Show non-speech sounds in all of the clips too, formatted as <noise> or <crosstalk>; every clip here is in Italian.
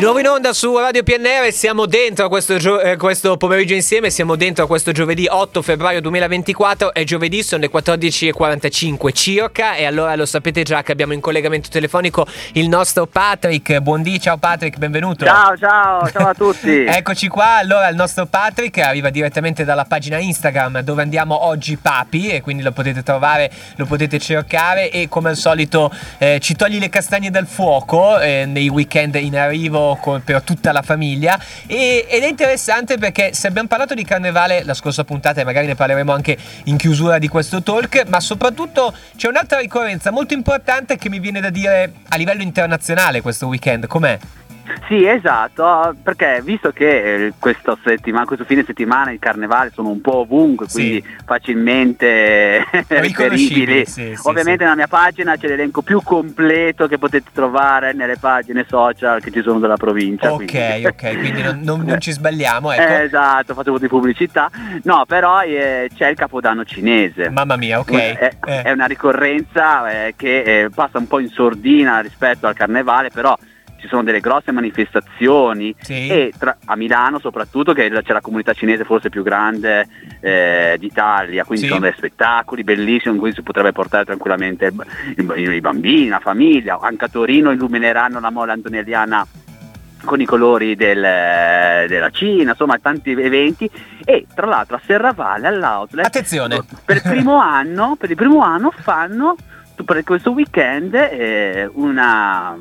Di nuovo in onda su Radio PNR, siamo dentro a questo, gio- eh, questo, pomeriggio insieme, siamo dentro a questo giovedì 8 febbraio 2024, è giovedì, sono le 14.45 circa e allora lo sapete già che abbiamo in collegamento telefonico il nostro Patrick, buondì, ciao Patrick, benvenuto. Ciao, ciao, ciao a tutti. <laughs> Eccoci qua, allora il nostro Patrick arriva direttamente dalla pagina Instagram dove andiamo oggi papi e quindi lo potete trovare, lo potete cercare e come al solito eh, ci togli le castagne dal fuoco eh, nei weekend in arrivo con, per tutta la famiglia e, ed è interessante perché se abbiamo parlato di carnevale la scorsa puntata e magari ne parleremo anche in chiusura di questo talk, ma soprattutto c'è un'altra ricorrenza molto importante che mi viene da dire a livello internazionale questo weekend, com'è? Sì, esatto, perché visto che eh, questo, questo, fine settimana il carnevale sono un po' ovunque, quindi <laughs> sì. facilmente riferibili, sì, sì, ovviamente nella mia pagina c'è l'elenco più completo che potete trovare nelle pagine social che ci sono della provincia. Ok, quindi. ok, quindi non, non, non, ci sbagliamo. <laughs> Ecco. Eh, esatto, facevo di pubblicità. No, però eh, c'è il Capodanno cinese. Mamma mia, ok. È, eh. è una ricorrenza eh, che eh, passa un po' in sordina rispetto al carnevale, però ci sono delle grosse manifestazioni sì. e tra, a Milano soprattutto che c'è la comunità cinese forse più grande eh, d'Italia, quindi sì. sono dei spettacoli bellissimi in cui si potrebbe portare tranquillamente i, bambini, la famiglia, anche a Torino illumineranno la mole antonelliana con i colori del, della Cina, insomma tanti eventi e tra l'altro a Serravalle all'outlet Attenzione. per il primo <laughs> anno, per il primo anno fanno per questo weekend eh, una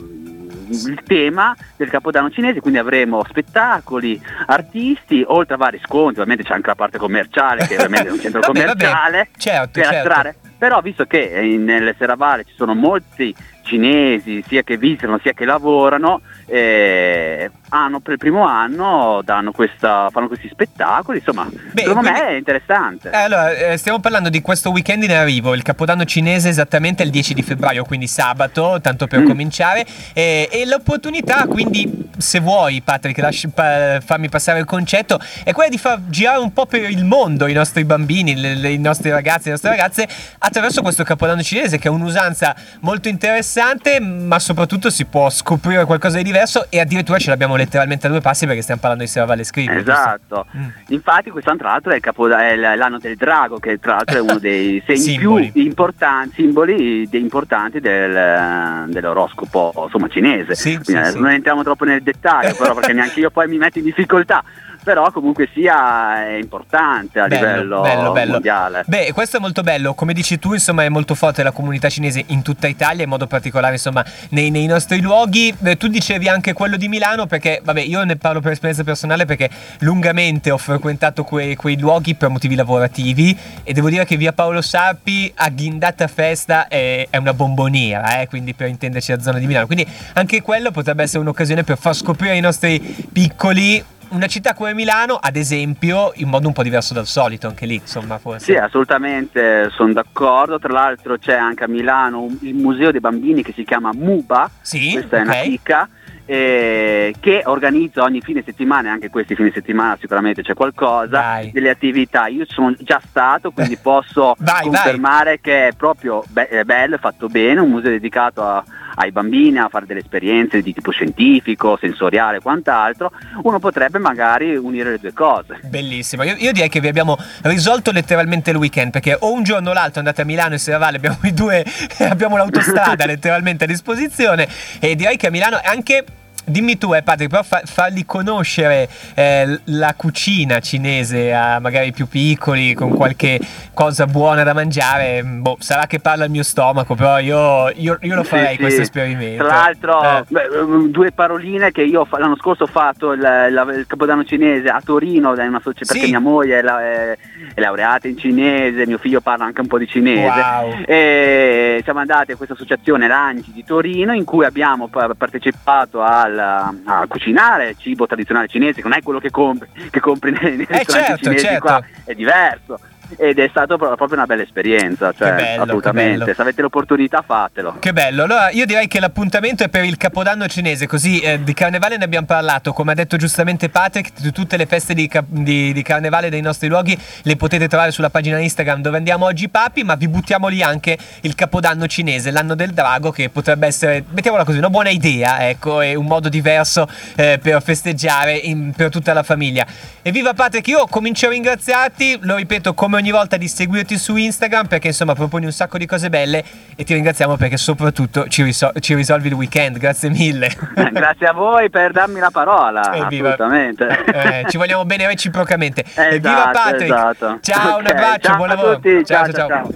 il tema del Capodanno cinese, quindi avremo spettacoli, artisti, oltre a vari sconti, ovviamente c'è anche la parte commerciale, che ovviamente è un centro <laughs> vabbè, commerciale, vabbè. Certo, per certo. attrarre. Però visto che nelle Serravalle ci sono molti cinesi, sia che visitano sia che lavorano, eh, hanno per il primo anno questa, fanno questi spettacoli, insomma, Beh, secondo quindi, me è interessante. Eh, allora, eh, stiamo parlando di questo weekend in arrivo, il Capodanno cinese esattamente il 10 di febbraio, quindi sabato, tanto per mm. cominciare, e, e, l'opportunità, quindi se vuoi Patrick, lasci, pa, fammi passare il concetto, è quella di far girare un po' per il mondo i nostri bambini, le, le, i nostri ragazzi, le nostre ragazze, attraverso questo Capodanno cinese che è un'usanza molto interessante, ma soprattutto si può scoprire qualcosa di diverso e addirittura ce l'abbiamo letteralmente a due passi perché stiamo parlando di Serravalle Scrivi. Esatto, mm. infatti quest'anno tra l'altro è, il capo, è l'anno del drago che tra l'altro è uno <laughs> dei segni più importanti, simboli importanti del, dell'oroscopo insomma, cinese. Sì, Quindi, sì, non entriamo troppo nel dettaglio però perché neanche io poi mi metto in difficoltà però comunque sia è importante a bello, livello bello, bello. mondiale. Beh, questo è molto bello, come dici tu, insomma, è molto forte la comunità cinese in tutta Italia, in modo particolare, insomma, nei, nei nostri luoghi. Eh, tu dicevi anche quello di Milano, perché, vabbè, io ne parlo per esperienza personale perché lungamente ho frequentato quei, quei luoghi per motivi lavorativi e devo dire che via Paolo Sarpi a Ghindata Festa è, è una bomboniera, eh, quindi per intenderci la zona di Milano. Quindi anche quello potrebbe essere un'occasione per far scoprire ai nostri piccoli una città come Milano, ad esempio, in modo un po' diverso dal solito, anche lì, insomma, forse. Sì, assolutamente, sono d'accordo. Tra l'altro c'è anche a Milano il museo dei bambini che si chiama MUBA, sì, questa è okay. una chicca, eh, che organizza ogni fine settimana, anche questi fine settimana sicuramente c'è qualcosa, Dai. delle attività. Io sono già stato, quindi <laughs> posso vai, confermare vai. che è proprio be- è bello, è fatto bene, un museo dedicato a, ai bambini a fare delle esperienze di tipo scientifico, sensoriale e quant'altro, uno potrebbe magari unire le due cose. Bellissimo, io, io, direi che vi abbiamo risolto letteralmente il weekend perché o un giorno o l'altro andate a Milano e Serravalle abbiamo i due, <laughs> abbiamo l'autostrada <laughs> letteralmente a disposizione e direi che a Milano è anche dimmi tu, eh, Patrick, però fa- fargli conoscere eh, la cucina cinese a magari più piccoli con qualche cosa buona da mangiare. Boh, sarà che parla il mio stomaco, però io, io, io lo farei sì, questo sì. esperimento. Tra l'altro, eh. beh, due paroline che io l'anno scorso ho fatto il, il, il Capodanno cinese a Torino, perché sì. mia moglie è, la, è, è, laureata in cinese, mio figlio parla anche un po' di cinese. Wow. E siamo andati a questa associazione Lanci di Torino in cui abbiamo partecipato al a cucinare cibo tradizionale cinese, che non è quello che compri, che compri nei, nei eh ristoranti certo, cinesi certo. qua, è diverso. Ed è stata proprio una bella esperienza, cioè, bello, assolutamente. Se avete l'opportunità fatelo. Che bello, allora io direi che l'appuntamento è per il Capodanno cinese, così eh, di carnevale ne abbiamo parlato, come ha detto giustamente Patrick, tutte le feste di, di, di, carnevale dei nostri luoghi le potete trovare sulla pagina Instagram dove andiamo oggi papi, ma vi buttiamo lì anche il Capodanno cinese, l'anno del drago, che potrebbe essere, mettiamola così, una buona idea, ecco, e un modo diverso eh, per festeggiare in, per tutta la famiglia. Evviva Patrick, io comincio a ringraziarti, lo ripeto come ogni volta di seguirti su Instagram perché insomma proponi un sacco di cose belle e ti ringraziamo perché soprattutto ci, risol- ci risolvi il weekend, grazie mille. <laughs> grazie a voi per darmi la parola, Evviva. assolutamente. Eh, ci vogliamo bene reciprocamente. <laughs> Esatto, Evviva Patrick. Esatto. Ciao, okay. un abbraccio, ciao buon lavoro. Ciao, ciao, ciao. ciao.